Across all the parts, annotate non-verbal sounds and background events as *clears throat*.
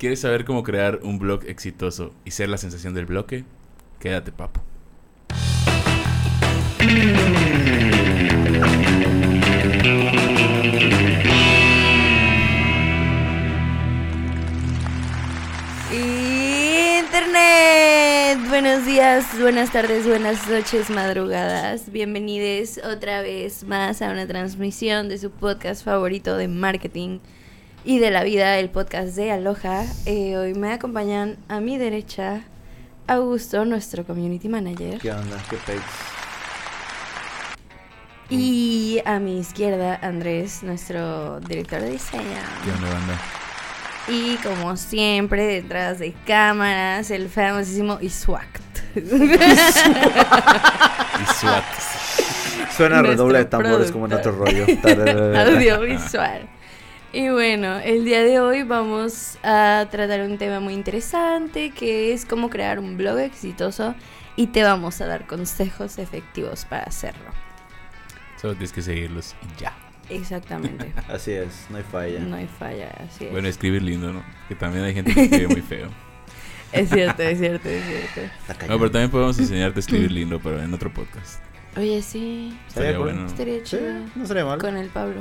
¿Quieres saber cómo crear un blog exitoso y ser la sensación del bloque? Quédate, papo. Internet, buenos días, buenas tardes, buenas noches, madrugadas. Bienvenidos otra vez más a una transmisión de su podcast favorito de marketing y de la vida, el podcast de Aloha. Eh, hoy me acompañan a mi derecha Augusto, nuestro community manager. ¿Qué onda? ¿Qué pex? Y a mi izquierda Andrés, nuestro director de diseño. ¿Qué onda, banda? Y como siempre, detrás de cámaras, el famosísimo Iswact. Y SWAT. Suena redoble de tambores como en otro rollo. Audiovisual. Y bueno, el día de hoy vamos a tratar un tema muy interesante que es cómo crear un blog exitoso y te vamos a dar consejos efectivos para hacerlo. Solo tienes que seguirlos y ya. Exactamente. *laughs* Así es, no hay falla. No hay falla, así es. Bueno, escribir lindo, ¿no? Que también hay gente que escribe muy feo. *laughs* Es cierto, es cierto, es cierto. Está No, pero también podemos enseñarte a escribir lindo, pero en otro podcast. Oye, sí, Estaría bueno. estaría Sí, chido. no sería mal. Con el Pablo.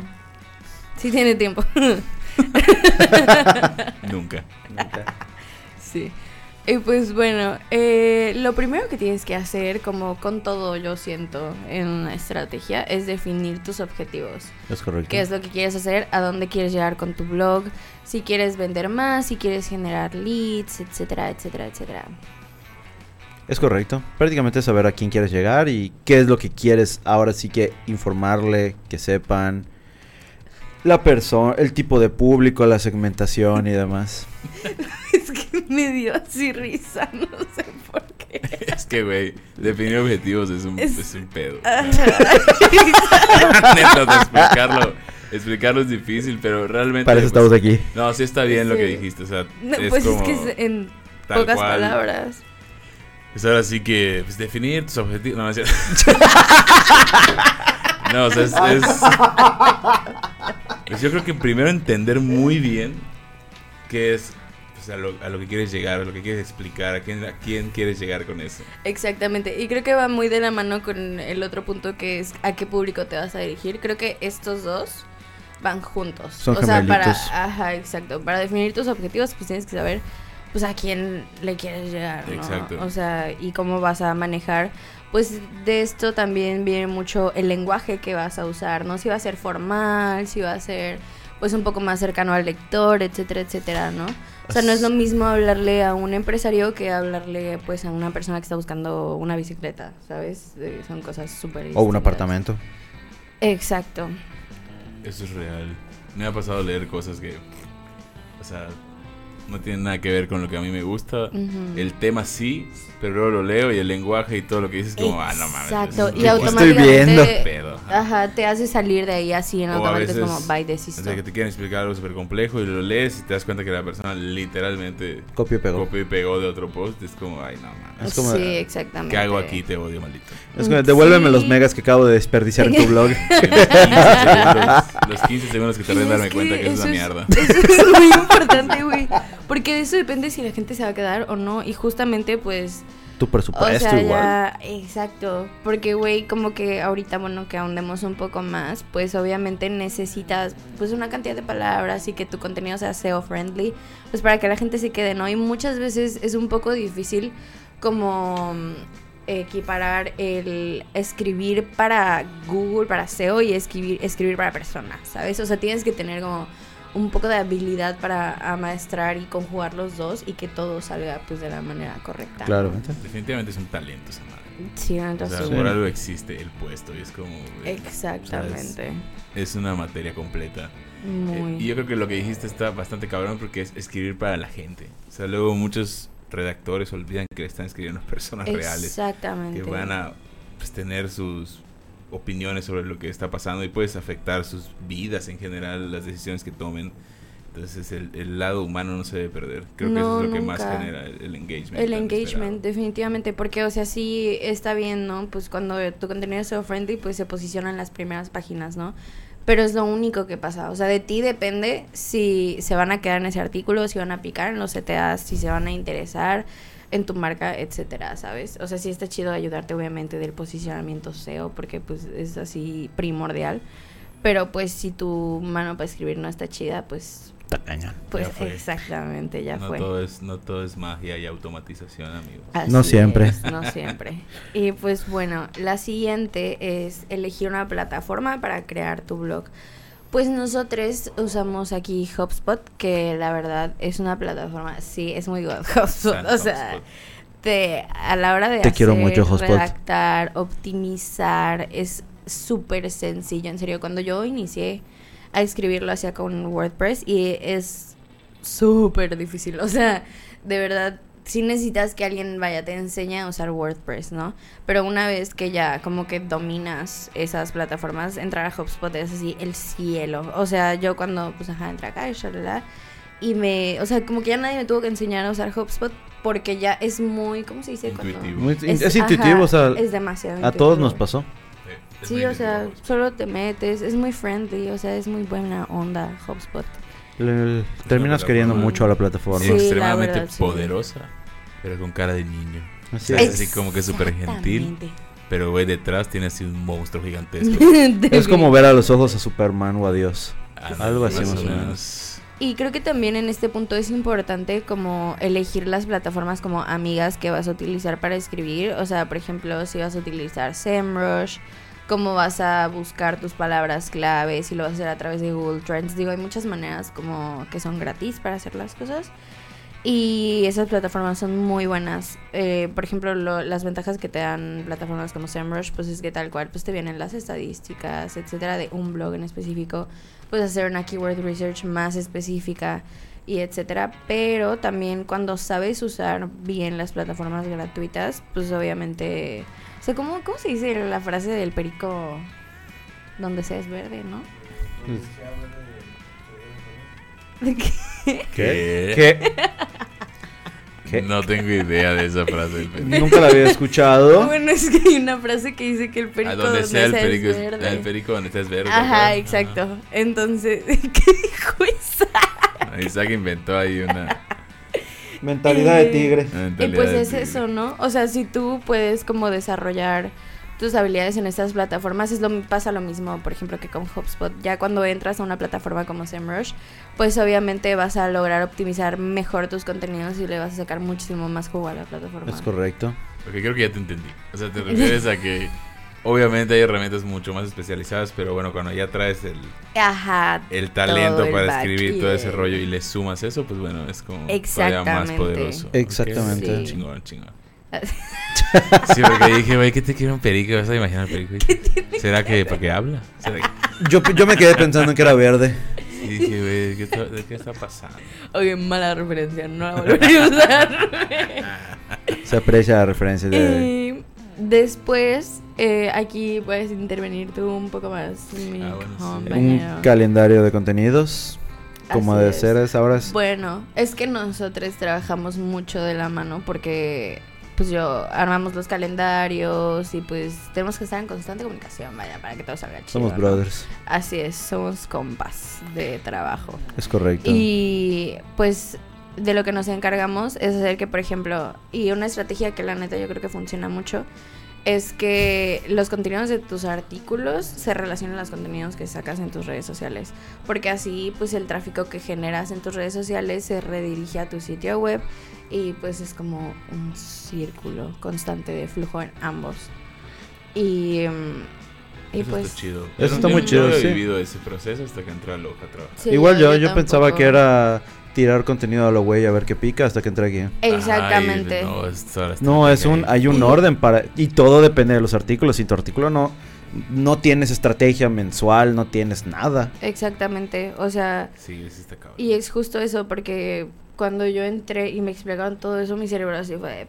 Sí tiene tiempo. *laughs* Nunca. Nunca. Sí. Y pues bueno, eh, lo primero que tienes que hacer, como con todo yo siento en una estrategia, es definir tus objetivos. Es correcto. ¿Qué es lo que quieres hacer? ¿A dónde quieres llegar con tu blog? Si quieres vender más, si quieres generar leads, etcétera, etcétera, etcétera. Es correcto. Prácticamente saber a quién quieres llegar y qué es lo que quieres ahora sí que informarle, que sepan la persona, el tipo de público, la segmentación y demás. *laughs* Es que me dio así risa, no sé por qué. Es que, güey, definir objetivos es un, Es- es un pedo. *laughs* *laughs* Neta, de explicarlo. Explicarlo es difícil, pero realmente. Para eso pues, estamos aquí. No, sí está bien lo que Sí. dijiste. O sea, No, es pues como es que es en pocas cual. palabras. Es ahora sí que pues, definir tus objetivos. No, no es cierto. no, o sea, es. es- pues yo creo que primero entender muy bien qué es. pues, a, lo, a lo que quieres llegar, a lo que quieres explicar, a quién, a quién quieres llegar con eso. Exactamente, y creo que va muy de la mano con el otro punto que es a qué público te vas a dirigir. Creo que estos dos van juntos. Son o sea, para, ajá, exacto, para definir tus objetivos pues tienes que saber pues a quién le quieres llegar, ¿no? Exacto. O sea, y cómo vas a manejar. Pues de esto también viene mucho el lenguaje que vas a usar, ¿no? Si va a ser formal, si va a ser pues un poco más cercano al lector, etcétera, etcétera, ¿no? O sea, no es lo mismo hablarle a un empresario que hablarle pues a una persona que está buscando una bicicleta, ¿sabes? Eh, son cosas súper O un apartamento. Exacto. Eso es real. Me ha pasado leer cosas que. O sea, no tienen nada que ver con lo que a mí me gusta. Ujú. El tema sí, pero luego lo leo y el lenguaje y todo lo que dices es como, ah, no mames. Exacto, es- y Estoy automáticamente viendo. pedo. ajá. Te hace salir de ahí así en automático, es veces, como, bye, O sea, que te quieren explicar algo súper complejo y lo lees y te das cuenta que la persona literalmente Copio y pegó. copió y pegó de otro post. Es como, ay, no mames. Es como- sí, exactamente. ¿Qué hago aquí? Te odio, maldito. Es como, devuélveme sí. los megas que acabo de desperdiciar en tu *laughs* blog. *laughs* Los 15 segundos, los 15 segundos que tardé en darme cuenta que eso es una mierda. Eso es muy importante, güey. Porque de eso depende si la gente se va a quedar o no. Y justamente, pues. tu presupuesto o sea, igual. ya. Exacto. Porque, güey, como que ahorita, bueno, que ahondemos un poco más, pues obviamente necesitas, pues, una cantidad de palabras y que tu contenido sea SEO friendly, pues para que la gente se quede, ¿no? Y muchas veces es un poco difícil, como. mm, equiparar el escribir para Google, para SEO y escribir, escribir para personas, ¿sabes? O sea, tienes que tener como un poco de habilidad para amaestrar y conjugar los dos y que todo salga pues de la manera correcta. Claramente. Definitivamente es un talento esa madre. Sí, O sea, entonces. por algo existe el puesto y es como... Exactamente. Es una materia completa. Eh, Muy. y yo creo que lo que dijiste está bastante cabrón porque es escribir para la gente. O sea, luego muchos redactores olvidan que le están escribiendo a personas reales Exactamente. que van a pues, tener sus opiniones sobre lo que está pasando y puedes afectar sus vidas en general, las decisiones que tomen. Entonces el, el lado humano no se debe perder. Creo que eso No, es lo que más genera el, el engagement. El engagement, esperado. definitivamente, porque, o sea, sí está bien, ¿no? Pues cuando tu contenido es friendly, pues se posiciona en las primeras páginas, ¿no? pero es lo único que pasa. O sea, de ti depende si se van a quedar en ese artículo, si van a picar en los CTAs, si se van a interesar en tu marca, etcétera, ¿sabes? O sea, sí está chido ayudarte obviamente del posicionamiento SEO porque pues es así primordial. Pero pues si tu mano para escribir no está chida, pues cañón. pues Ya exactamente, ya no fue. Todo es, no todo es magia y automatización, amigos. Así No siempre. es, no siempre. Y pues bueno, la siguiente es elegir una plataforma para crear tu blog. Pues nosotros usamos aquí HubSpot, que la verdad es una plataforma, sí, es muy good *laughs* HubSpot. O sea, HubSpot. te, a la hora de Te quiero hacer, mucho, HubSpot. redactar, optimizar, es súper sencillo. En serio, cuando yo inicié a escribir lo hacía con WordPress y es súper difícil. O sea, de verdad, sí necesitas que alguien vaya, te enseñe a usar WordPress, ¿no? Pero una vez que ya como que dominas esas plataformas, entrar a HubSpot es así el cielo. O sea, yo cuando, pues, ajá, entré acá y shalala, y me, o sea, como que ya nadie me tuvo que enseñar a usar HubSpot porque ya es muy, ¿cómo se dice? Cuando- Intuitivo. Muy- es, intuitivo, ajá, o sea, es demasiado a todos nos pasó. es Sí, muy o sea, solo te metes, es muy friendly, o sea, es muy buena onda HubSpot. Le- terminas queriendo mucho a la plataforma. Sí, la extremadamente verdad, sí. poderosa, pero con cara de niño. Así Es es. así como que súper gentil. Pero güey, detrás tiene así un monstruo gigantesco. *laughs* Es como ver a los ojos a Superman o a Dios. Ah, Algo así más o o menos. menos. Y creo que también en este punto es importante como elegir las plataformas como amigas que vas a utilizar para escribir. O sea, por ejemplo, si vas a utilizar SEMrush, cómo vas a buscar tus palabras clave, si lo vas a hacer a través de Google Trends. Digo, hay muchas maneras como que son gratis para hacer las cosas. Y esas plataformas son muy buenas. Eh, por ejemplo, lo- las ventajas que te dan plataformas como SEMrush, pues es que tal cual, pues te vienen las estadísticas, etcétera, de un blog en específico. Puedes hacer una keyword research más específica y etcétera. Pero también cuando sabes usar bien las plataformas gratuitas, pues obviamente... O sea, ¿cómo, cómo se dice la frase del perico donde sea es verde, no? ¿De qué? ¿Qué? ¿Qué? ¿Qué? No tengo idea de esa frase. del perico. Nunca la había escuchado. Bueno, es que hay una frase que dice que el perico A donde sea el perico, es verde. el perico donde estés verde. Ajá, ¿verdad? exacto. Entonces, *laughs* ¿qué dijo esa? Ajá. Isaac inventó ahí una, Mentalidad de Eh, tigre. una Y pues de es tigre. eso, ¿no? O sea, si tú puedes como desarrollar tus habilidades en estas plataformas, es lo pasa lo mismo, por ejemplo, que con HubSpot. Ya cuando entras a una plataforma como SEMrush, pues obviamente vas a lograr optimizar mejor tus contenidos y le vas a sacar muchísimo más jugo a la plataforma. Es correcto. Porque creo que ya te entendí. O sea, te refieres a que obviamente hay herramientas mucho más especializadas, pero bueno, cuando ya traes el, Ajá. el talento el para escribir todo ese rollo y le sumas eso, pues bueno, es como todavía más poderoso. Exactamente. Sí. Chingón, chingón. *laughs* Sí, porque dije, güey, ¿qué te quiere un perico? ¿Vas a imaginar un perico? ¿Será que porque habla? ¿Será que- Yo, yo me quedé pensando en que era verde. Y dije, güey, ¿qué, está- ¿de qué está pasando? Oye, mala referencia, no la volveré a usar. Se aprecia la referencia de... Y después, eh, aquí puedes intervenir tú un poco más, mi Ah, bueno, sí. Un calendario de contenidos. Como Así es. ser, es ahora es... Bueno, es que nosotros trabajamos mucho de la mano porque pues yo armamos los calendarios y pues tenemos que estar en constante comunicación, vaya, para que todo salga chido. Somos ¿no? brothers. Así es, somos compas de trabajo. Es correcto. Y pues de lo que nos encargamos es hacer que, por ejemplo, y una estrategia que la neta yo creo que funciona mucho, es que los contenidos de tus artículos se relacionen a los contenidos que sacas en tus redes sociales. Porque así, pues el tráfico que generas en tus redes sociales se redirige a tu sitio web y pues es como un círculo constante de flujo en ambos. Y, mm, y Eso pues... está chido. Eso Yo está muy yo chido, No sí. he vivido ese proceso hasta que entré a Loja a trabajar. sí, Igual yo, yo pensaba tampoco. que era tirar contenido a lo güey a ver qué pica hasta que entré aquí. Exactamente. Ay, no, es No, es un, hay un orden para, y todo depende de los artículos. Si tu artículo no, no tienes estrategia mensual, no tienes nada. Exactamente, o sea, Sí, ese está cabrón. y es justo eso, porque cuando yo entré y me explicaban todo eso, mi cerebro así fue de,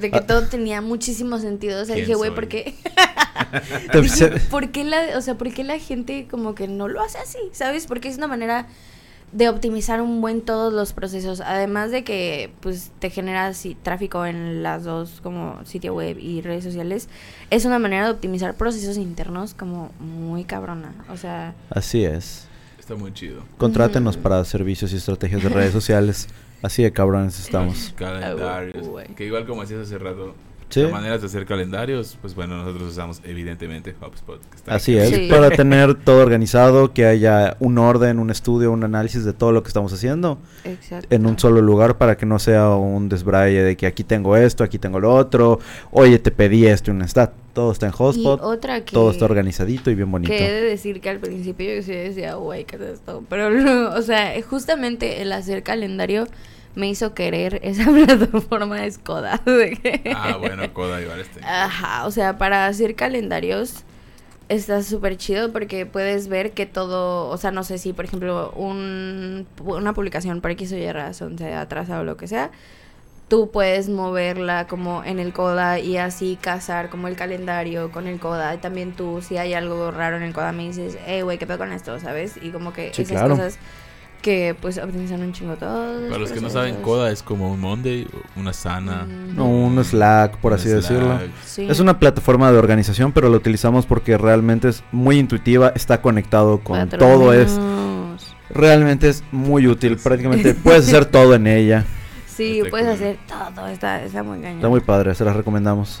de que Ah. todo tenía muchísimo sentido. O sea, ¿Quién dije, güey? ¿por qué? *laughs* *laughs* Dije, ¿Por qué la, o sea, por qué la gente como que no lo hace así? ¿Sabes? Porque es una manera de optimizar un buen todos los procesos. Además de que pues te genera sí, tráfico en las dos como sitio web y redes sociales, es una manera de optimizar procesos internos como muy cabrona. O sea, Así es. Está muy chido. Contrátenos para servicios y estrategias de redes sociales. Así de cabrones estamos. Calendarios. Que igual como hacías hace rato. Sí. las maneras de hacer calendarios, pues bueno, nosotros usamos evidentemente HubSpot. que está Así aquí. es, Sí. para *laughs* tener todo organizado, que haya un orden, un estudio, un análisis de todo lo que estamos haciendo exacto. en un solo lugar para que no sea un desbraye de que aquí tengo esto, aquí tengo lo otro, oye, te pedí esto y un stat. Todo está en Y Hotspot, otra que todo está organizadito y bien bonito. Que he de decir que al principio yo sí decía, güey, ¿qué es esto? Pero, *laughs* luego, o sea, justamente el hacer calendario me hizo querer esa *laughs* plataforma de Skoda. *laughs* de que- Ah, bueno, Coda igual este. Ajá, o sea, para hacer calendarios está súper chido porque puedes ver que todo, o sea, no sé si, por ejemplo, un, una publicación por X o Y razón se ha atrasado o lo que sea, tú puedes moverla como en el CODA y así casar como el calendario con el CODA. Y también tú, si hay algo raro en el CODA, me dices, hey, güey, ¿qué pedo con esto? ¿Sabes? Y como que Sí, esas claro. cosas que pues optimizan un chingo todo. Para los que no saben, Coda es como un Monday, una sana. No, un Slack, por un así Slack. decirlo. Sí. Es una plataforma de organización, pero la utilizamos porque realmente es muy intuitiva, está conectado con todo, es realmente es muy útil, prácticamente *laughs* puedes hacer todo en ella. Sí, Está puedes cool. hacer todo, está, está muy cañón. Está muy padre, se las recomendamos.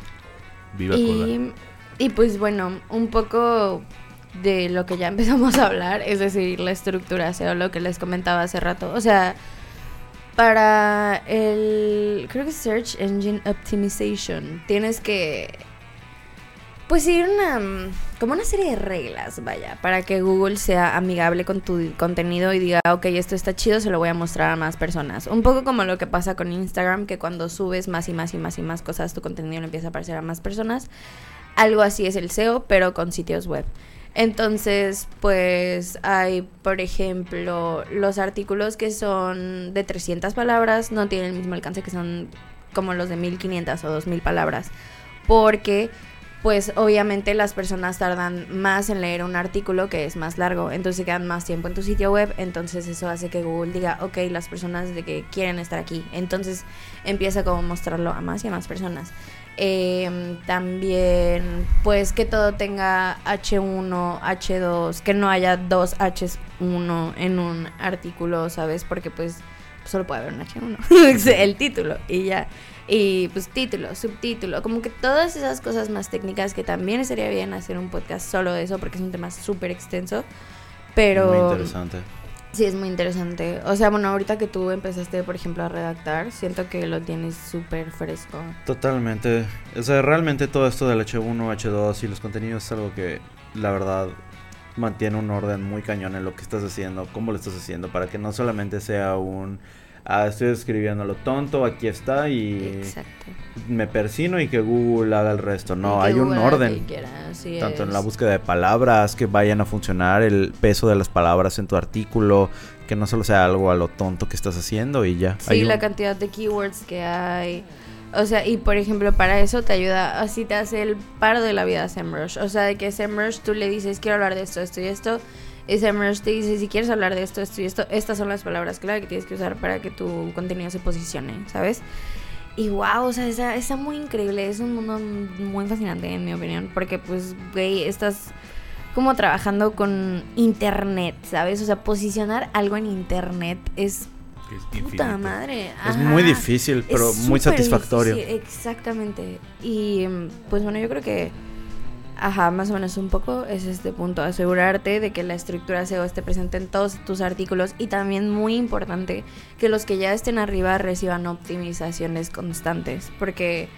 Viva Coda. y, y pues bueno, un poco de lo que ya *laughs* empezamos a hablar, es decir, la estructura, o lo que les comentaba hace rato. O sea, para el, creo que Search Engine Optimization, tienes que, pues seguir una, como una serie de reglas, vaya, para que Google sea amigable con tu contenido y diga, ok, esto está chido, se lo voy a mostrar a más personas. Un poco como lo que pasa con Instagram, que cuando subes más y más y más y más cosas, tu contenido le empieza a aparecer a más personas. Algo así es el SEO, pero con sitios web. Entonces, pues hay, por ejemplo, los artículos que son de 300 palabras no tienen el mismo alcance que son como los de 1500 o 2000 palabras. Porque, pues obviamente las personas tardan más en leer un artículo que es más largo. Entonces quedan más tiempo en tu sitio web. Entonces eso hace que Google diga, ok, las personas de que quieren estar aquí. Entonces empieza como mostrarlo a más y a más personas. Eh, también, pues que todo tenga H1, H2, que no haya dos H1 en un artículo, ¿sabes? Porque pues solo puede haber un H1, *laughs* el título y ya. Y pues título, subtítulo, como que todas esas cosas más técnicas que también estaría bien hacer un podcast solo de eso porque es un tema súper extenso. Pero... Muy interesante. Sí, es muy interesante. O sea, bueno, ahorita que tú empezaste, por ejemplo, a redactar, siento que lo tienes súper fresco. Totalmente. O sea, realmente todo esto del H1, H2 y los contenidos es algo que la verdad mantiene un orden muy cañón en lo que estás haciendo, cómo lo estás haciendo, para que no solamente sea un, ah, estoy escribiendo lo tonto, aquí está y Exacto. Me persino y que Google haga el resto. No, hay un orden. Tanto en la búsqueda de palabras, que vayan a funcionar, el peso de las palabras en tu artículo, que no solo sea algo a lo tonto que estás haciendo y ya. Sí, Hay la un- cantidad de keywords que hay. O sea, y por ejemplo, para eso te ayuda, así te hace el paro de la vida SEMrush. O sea, de que SEMrush tú le dices, quiero hablar de esto, esto y esto. Y SEMrush te dice, si quieres hablar de esto, esto y esto, estas son las palabras clave que tienes que usar para que tu contenido se posicione, ¿sabes? Y wow, o sea, está, está muy increíble. Es un mundo muy fascinante, en mi opinión. Porque, pues, güey, estás como trabajando con internet, ¿sabes? O sea, posicionar algo en internet es es puta infinito. madre. Es muy difícil, pero Es muy satisfactorio. difícil, exactamente. Y pues bueno, yo creo que, ajá, más o menos un poco es este punto, asegurarte de que la estructura SEO esté presente en todos tus artículos y también muy importante que los que ya estén arriba reciban optimizaciones constantes, porque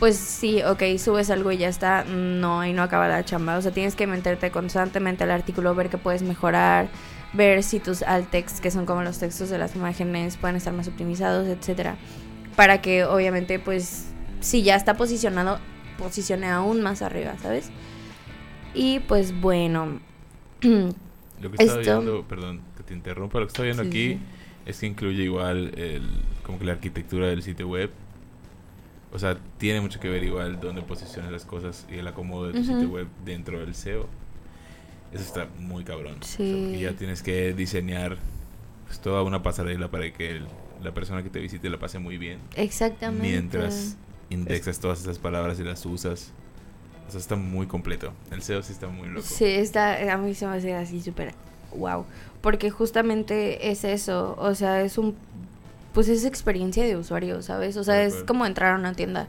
pues sí, ok, subes algo y ya está, no, y no acaba la chamba, o sea, tienes que meterte constantemente al artículo, ver qué puedes mejorar, ver si tus alt text, que son como los textos de las imágenes, pueden estar más optimizados, etcétera, para que obviamente pues si ya está posicionado, posicione aún más arriba, ¿sabes? Y pues bueno, *clears throat* Lo que estaba Esto- viendo, perdón que te interrumpa, lo que estaba viendo Sí, aquí sí. es que incluye igual el, como que la arquitectura del sitio web. O sea, tiene mucho que ver igual dónde posicionas las cosas y el acomodo de tu Ujú. sitio web dentro del SEO. Eso está muy cabrón. O sea, Sí. ya tienes que diseñar pues toda una pasarela para que el- la persona que te visite la pase muy bien. Exactamente. Mientras indexas todas esas palabras y las usas. O sea, está muy completo. El SEO sí está muy loco. Sí, está, a mí se me hace así súper wow. Porque justamente es eso, o sea, es un, pues es experiencia de usuario, ¿sabes? O sea, De es acuerdo. como entrar a una tienda.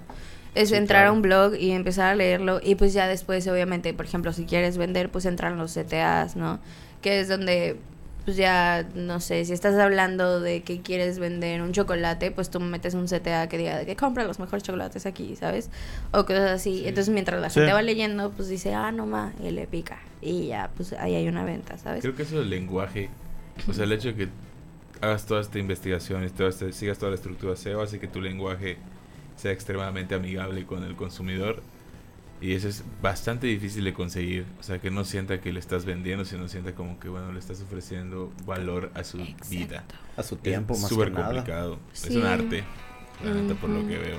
Es Sí, entrar claro. a un blog y empezar a leerlo y pues ya después, obviamente, por ejemplo, si quieres vender, pues entran los CTAs, ¿no? Que es donde, pues ya, no sé, si estás hablando de que quieres vender un chocolate, pues tú metes un CTA que diga de que compra los mejores chocolates aquí, ¿sabes? O cosas así. Sí. Entonces, mientras la Sí. gente va leyendo, pues dice, ah, no ma, y le pica. Y ya, pues ahí hay una venta, ¿sabes? Creo que eso del lenguaje, o sea, el hecho de que hagas toda esta investigación y todo este- sigas toda la estructura SEO hace que tu lenguaje sea extremadamente amigable con el consumidor y eso es bastante difícil de conseguir, o sea, que no sienta que le estás vendiendo, sino sienta como que, bueno, le estás ofreciendo valor a su vida. A su tiempo, es más súper que nada. complicado, es un arte, la neta, por lo que veo.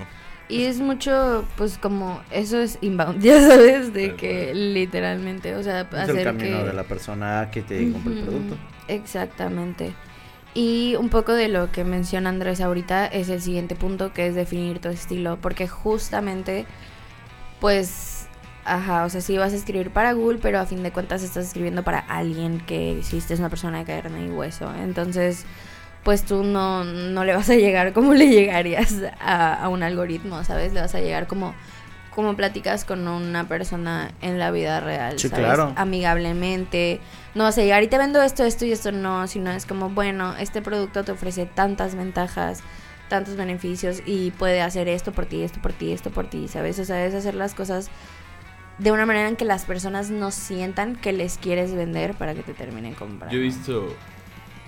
Y es mucho, pues como, eso es inbound, *laughs* ya sabes, de que literalmente, o sea, Es hacer el camino que... de la persona que te compra el producto. Exactamente. Y un poco de lo que menciona Andrés ahorita es el siguiente punto, que es definir tu estilo, porque justamente, pues, ajá, o sea, sí vas a escribir para Google, pero a fin de cuentas estás escribiendo para alguien que existe, es una persona de carne y hueso. Entonces, pues tú no, no le vas a llegar como *laughs* le llegarías a, a un algoritmo, ¿sabes? Le vas a llegar como como platicas con una persona en la vida real, Sí, ¿sabes? claro. Amigablemente. No vas a llegar y te vendo esto, esto y esto no, sino es como, bueno, este producto te ofrece tantas ventajas, tantos beneficios y puede hacer esto por ti, esto por ti, esto por ti, ¿sabes? O sea, es hacer las cosas de una manera en que las personas no sientan que les quieres vender para que te terminen comprando. Yo he visto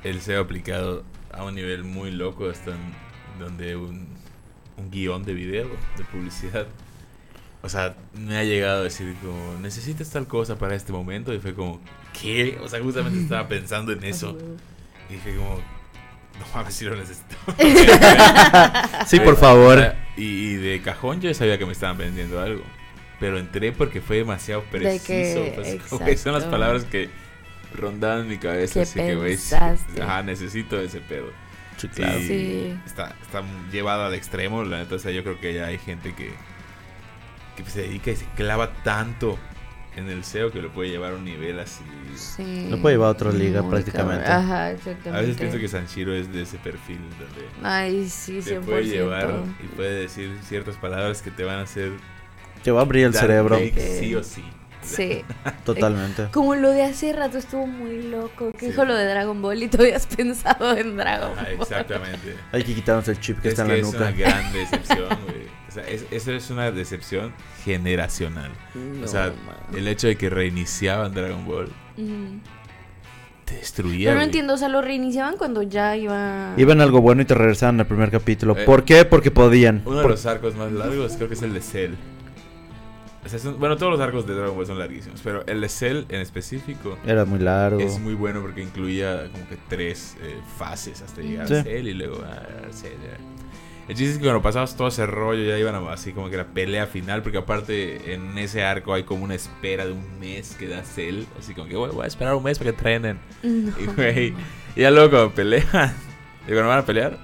el SEO aplicado a un nivel muy loco, hasta en donde un, un guion de video, de publicidad. O sea, me ha llegado a decir como, necesitas tal cosa para este momento. Y fue como, ¿qué? O sea, justamente estaba *laughs* pensando en eso. Y dije como, no mames, si lo necesito. *laughs* Sí, por favor. y de cajón yo sabía que me estaban vendiendo algo. Pero entré porque fue demasiado preciso. que- pues, son las palabras que rondaban mi cabeza. Que así que, güey, pensaste. ajá, necesito ese pedo. Sí, claro. Sí. Está, está llevado al extremo, la neta. O sea, yo creo que ya hay gente que, que se dedica y se clava tanto en el SEO que lo puede llevar a un nivel así. Sí. Lo puede llevar a otra liga Muy prácticamente. cabrón. Ajá, exactamente. A veces pienso que Sanchiro es de ese perfil donde Ay, sí, 100%. te puede llevar y puede decir ciertas palabras que te van a hacer Te va a abrir el cerebro. sí o sí. Sí. *laughs* Totalmente. Como lo de hace rato estuvo muy loco. Que Sí. dijo lo de Dragon Ball y tú habías pensado en Dragon Ajá, Ball. exactamente. Hay que quitarnos el chip que es está en que la es nuca. una gran *laughs* decepción, güey. O sea, es- eso es una decepción generacional. No, o sea, man. el hecho de que reiniciaban Dragon Ball te destruía. Pero no güey. entiendo, o sea, lo reiniciaban cuando ya iba. Iban algo bueno y te regresaban al primer capítulo. Eh, ¿Por qué? Porque podían. Uno de los arcos más largos creo que es el de Cell. O sea, son- bueno, todos los arcos de Dragon Ball son larguísimos, pero el de Cell en específico Era muy largo. es muy bueno porque incluía como que tres eh, fases hasta llegar Sí. a Cell y luego a Cell. ya. El chiste es que cuando pasabas todo ese rollo ya iban a- así como que la pelea final, porque aparte en ese arco hay como una espera de un mes que da Cell, así como que "Güey, voy a esperar un mes para que entrenen. No. Y güey, y ya luego cuando pelean, *laughs* y cuando van a pelear,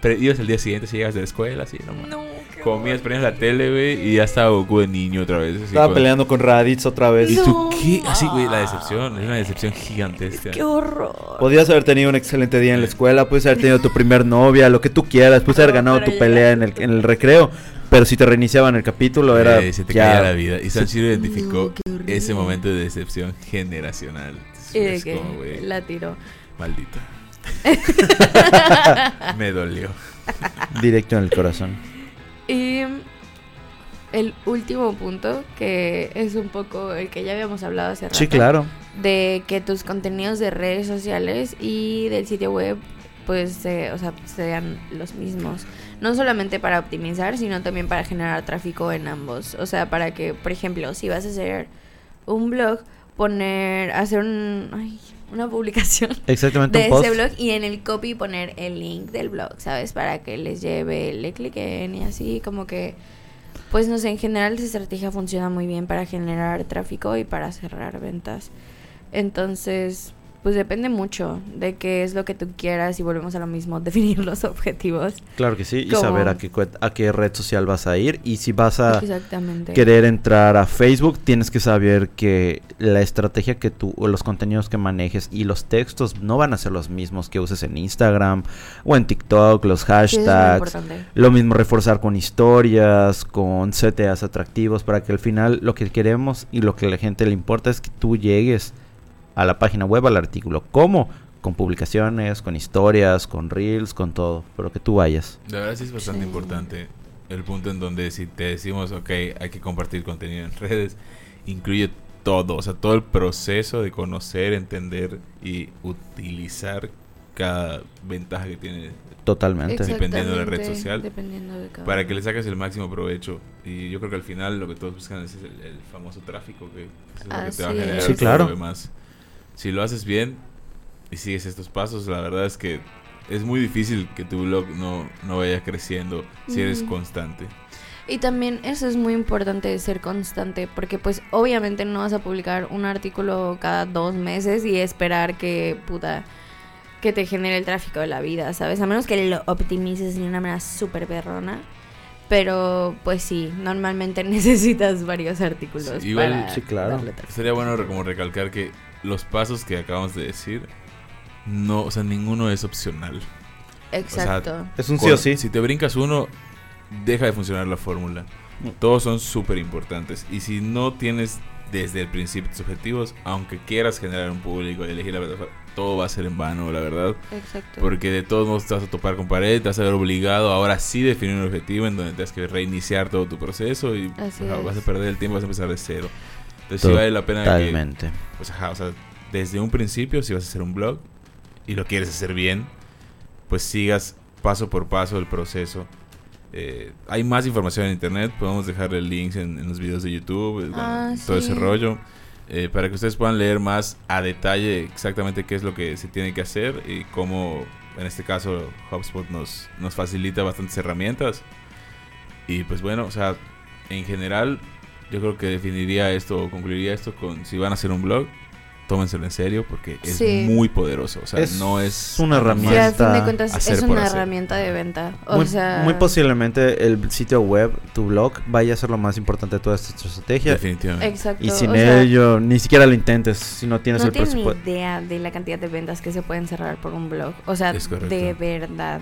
pero ibas el día siguiente si llegas de la escuela, así nomás. No, Comías, prendías la tele, güey, y ya estaba Goku de niño otra vez. así Estaba con- peleando con Raditz otra vez. ¿Y No tú qué? Así, güey, la decepción. Es una decepción gigantesca. Qué horror. Podías haber tenido un excelente día en la escuela, puedes haber tenido tu primer novia, lo que tú quieras, puedes haber ganado tu pelea en el, en el recreo, pero si te reiniciaban el capítulo era se te ya- caía la vida. Y Sanshiro identificó No, ese momento de decepción generacional. Entonces, Y de es que como, güey, la tiró. maldito. *laughs* Me dolió. directo en el corazón. Y el último punto, que es un poco el que ya habíamos hablado hace rato. Sí, claro. De que tus contenidos de redes sociales y del sitio web, pues, eh, o sea, sean los mismos. No solamente para optimizar, sino también para generar tráfico en ambos. O sea, para que, por ejemplo, si vas a hacer un blog, poner, hacer un, ay, una publicación *laughs* Exactamente de un post. ese blog y en el copy poner el link del blog, ¿sabes? Para que les lleve, le cliquen y así, como que, pues no sé, en general esa estrategia funciona muy bien para generar tráfico y para cerrar ventas. Entonces, pues depende mucho de qué es lo que tú quieras y volvemos a lo mismo, *laughs* definir los objetivos. Claro que sí, y saber a qué, a qué red social vas a ir. Y si vas a querer entrar a Facebook, tienes que saber que la estrategia que tú, o los contenidos que manejes y los textos no van a ser los mismos que uses en Instagram o en TikTok, los Sí, es hashtags. Lo mismo reforzar con historias, con CTAs atractivos, para que al final lo que queremos y lo que a la gente le importa es que tú llegues a la página web, al artículo. ¿Cómo? Con publicaciones, con historias, con reels, con todo. Pero que tú vayas. La verdad sí es bastante Sí. importante el punto en donde si te decimos, ok, hay que compartir contenido en *laughs* redes, incluye todo, o sea, todo el proceso de conocer, entender y utilizar cada ventaja que tiene Totalmente. Dependiendo de la red social, Dependiendo de cada para que le saques el máximo provecho. Y yo creo que al final lo que todos buscan es el, el famoso tráfico que es lo que te va a generar. Sí, todo claro. lo demás. Si lo haces bien y sigues estos pasos, la verdad es que es muy difícil que tu blog no, no vaya creciendo si eres constante. Y también eso es muy importante ser constante, porque pues obviamente no vas a publicar un artículo cada dos meses y esperar que puta que te genere el tráfico de la vida, ¿sabes? A menos que lo optimices de una manera súper perrona. Pero pues sí, normalmente *laughs* necesitas varios artículos. Sí, igual- para sí, claro. Sería bueno como recalcar que los pasos que acabamos de decir, no, o sea, ninguno es opcional. Exacto. Es un sí o sí. Si te brincas uno, deja de funcionar la fórmula. Todos son súper importantes. Y si no tienes desde el principio tus objetivos, aunque quieras generar un público y elegir la plataforma, todo va a ser en vano, la verdad. Exacto. Porque de todos modos te vas a topar con pared, te vas a ver obligado ahora sí definir un objetivo en donde tienes que reiniciar todo tu proceso y Así ajá, es. vas a perder el tiempo, vas a empezar de cero. Entonces sí vale la pena Totalmente. pues, ajá, o sea, desde un principio, si vas a hacer un blog y lo quieres hacer bien, pues sigas paso por paso el proceso. Eh, hay más información en internet, podemos dejarle links en, en los videos de YouTube, eh, bueno, Ah, todo sí. ese rollo, eh, para que ustedes puedan leer más a detalle exactamente qué es lo que se tiene que hacer y cómo, en este caso, HubSpot nos, nos facilita bastantes herramientas. Y pues bueno, o sea, en general, yo creo que definiría esto o concluiría esto con si van a hacer un blog, tómenselo en serio porque es Sí. muy poderoso. O sea, Es no es una nada Sí, herramienta fin de cuentas hacer es una hacer. herramienta de venta. O muy, sea, muy posiblemente el sitio web, tu blog, vaya a ser lo más importante de toda esta estrategia. Definitivamente. Exacto. Y sin o sea, ello, ni siquiera lo intentes si no tienes no el tienes ni presupuesto. idea de la cantidad de ventas que se pueden cerrar por un blog. O sea, de verdad.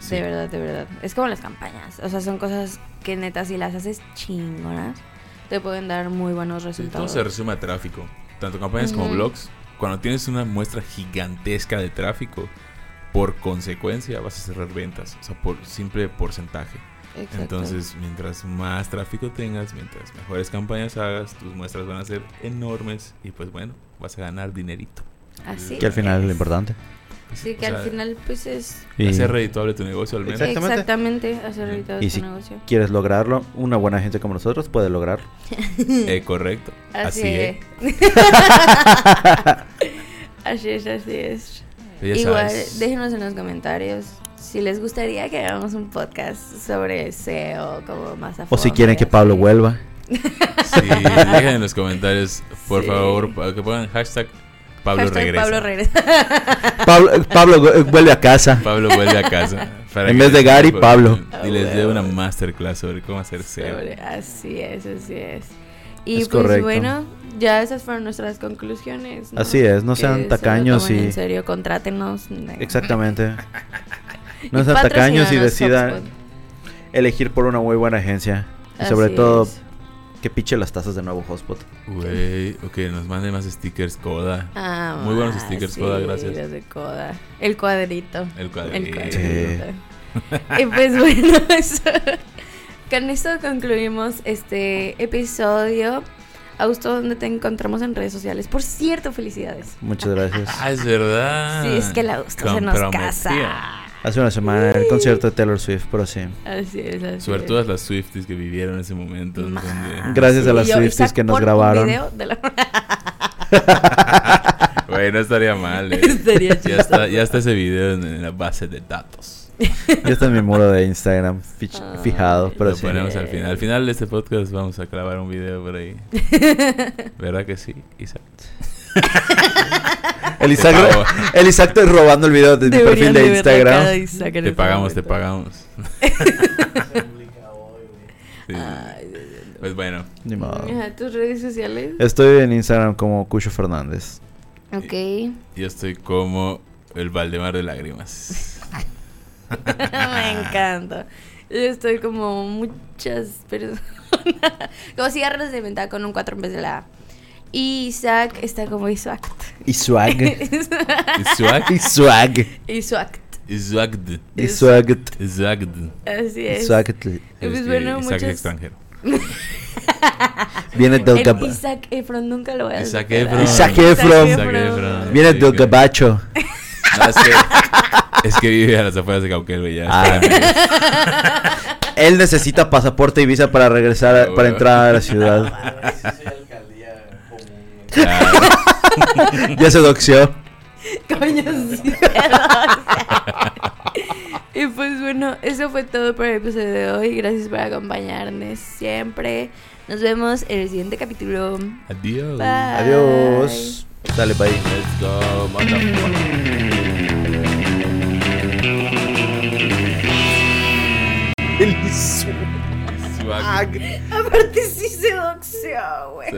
Sí. De verdad, de verdad. Es como las campañas. O sea, son cosas que neta, si las haces chingonas, te pueden dar muy buenos Sí, todo resultados. se resume a tráfico. Tanto campañas como Ujú. blogs. Cuando tienes una muestra gigantesca de tráfico, por consecuencia vas a cerrar ventas. O sea, por simple porcentaje. Exacto. Entonces, mientras más tráfico tengas, mientras mejores campañas hagas, tus muestras van a ser enormes y pues bueno, vas a ganar dinerito. Así Que al final es lo importante. Sí, O que al sea, final, pues es. Y Hacer redituable tu negocio al menos. Exactamente. Exactamente, hacer ahorita Y tu si- negocio. quieres lograrlo, una buena gente como nosotros puede lograrlo. *laughs* Eh, correcto. Así, es. *laughs* así es, así es. Ya Igual, sabes. déjenos en los comentarios si les gustaría que hagamos un podcast sobre SEO, como más a O si quieren que. Pablo vuelva. Sí, dejen en los comentarios, por *laughs* Sí. favor, que pongan hashtag Pablo Hashtag regresa. Pablo regresa. *laughs* Pablo, Pablo vu- vuelve a casa. Pablo vuelve a casa. *laughs* Para En que vez de Gary, Pablo. Y les dé una masterclass sobre cómo hacer SEO. Así es, así es. Y Es pues correcto. bueno, ya esas fueron nuestras conclusiones. ¿no? Así es, no Que sean se lo tacaños tomen y- En serio, contrátenos. Exactamente. *laughs* No sean tacaños y decidan elegir por una muy buena agencia. Y sobre todo, es. Que piche las tazas de nuevo Hotspot. Güey, ok, nos manden más stickers Coda. Ah, Muy buenos ma, stickers, sí, Coda, gracias. los de Coda. El cuadrito. El El cuadrito. cuadrito. y pues *laughs* bueno, eso- con esto concluimos este episodio. Augusto, ¿dónde te encontramos en redes sociales? Por cierto, felicidades. Muchas gracias. Ah, es verdad. Sí, es que la Augusto se nos casa. Hace una semana el concierto de Taylor Swift, pero sí. Así es, así Sobre es. todas las Swifties que vivieron en ese momento. Donde- Gracias a las yo, Swifties que nos pon un grabaron. video de la- *laughs* Güey, no estaría mal. eh. Estaría ya, está, ya está ese video en, en la base de datos. Ya está en mi muro de Instagram fich- Ay, fijado, pero Lo sí. ponemos al final. Al final de este podcast vamos a clavar un video por ahí. *laughs* ¿Verdad que sí, Isaac? *laughs* El Isaac, el Isaac te robando el video de mi perfil de Instagram. Te pagamos, te pagamos. *laughs* Sí. Ay, Dios mío. Pues bueno, Ni modo. ¿Tus redes sociales? Estoy en Instagram como Cucho Fernández. Ok. yo estoy como el Valdemar de lágrimas. *laughs* Me encanta. Yo estoy como muchas personas. como cigarros de menta con un 4 en vez de la A. Y Isaac está como Isaac. Y swag. *laughs* Isaac. y swag. Isaac. Isaac. Y swag. Isaac. Así es. Swag. Pues bueno, Isaac es extranjero. *laughs* Viene del El gab- Isaac Efron nunca lo voy a Isaac. Efron. Isaac Efron. Isaac Efron. Viene del gabacho. No, es, que, es que vive a las afueras de Cauquel. Ya Ah. Él necesita pasaporte y visa para regresar, a- para entrar a la ciudad. *laughs* Claro. *laughs* Ya se doxió. Coño, *laughs* sí. y pues bueno, eso fue todo por el episodio de hoy. Gracias por acompañarnos siempre. Nos vemos en el siguiente capítulo. Adiós. Bye. Adiós. Dale, bye. Let's go. *laughs* El. Aparte sí se doxeó, güey.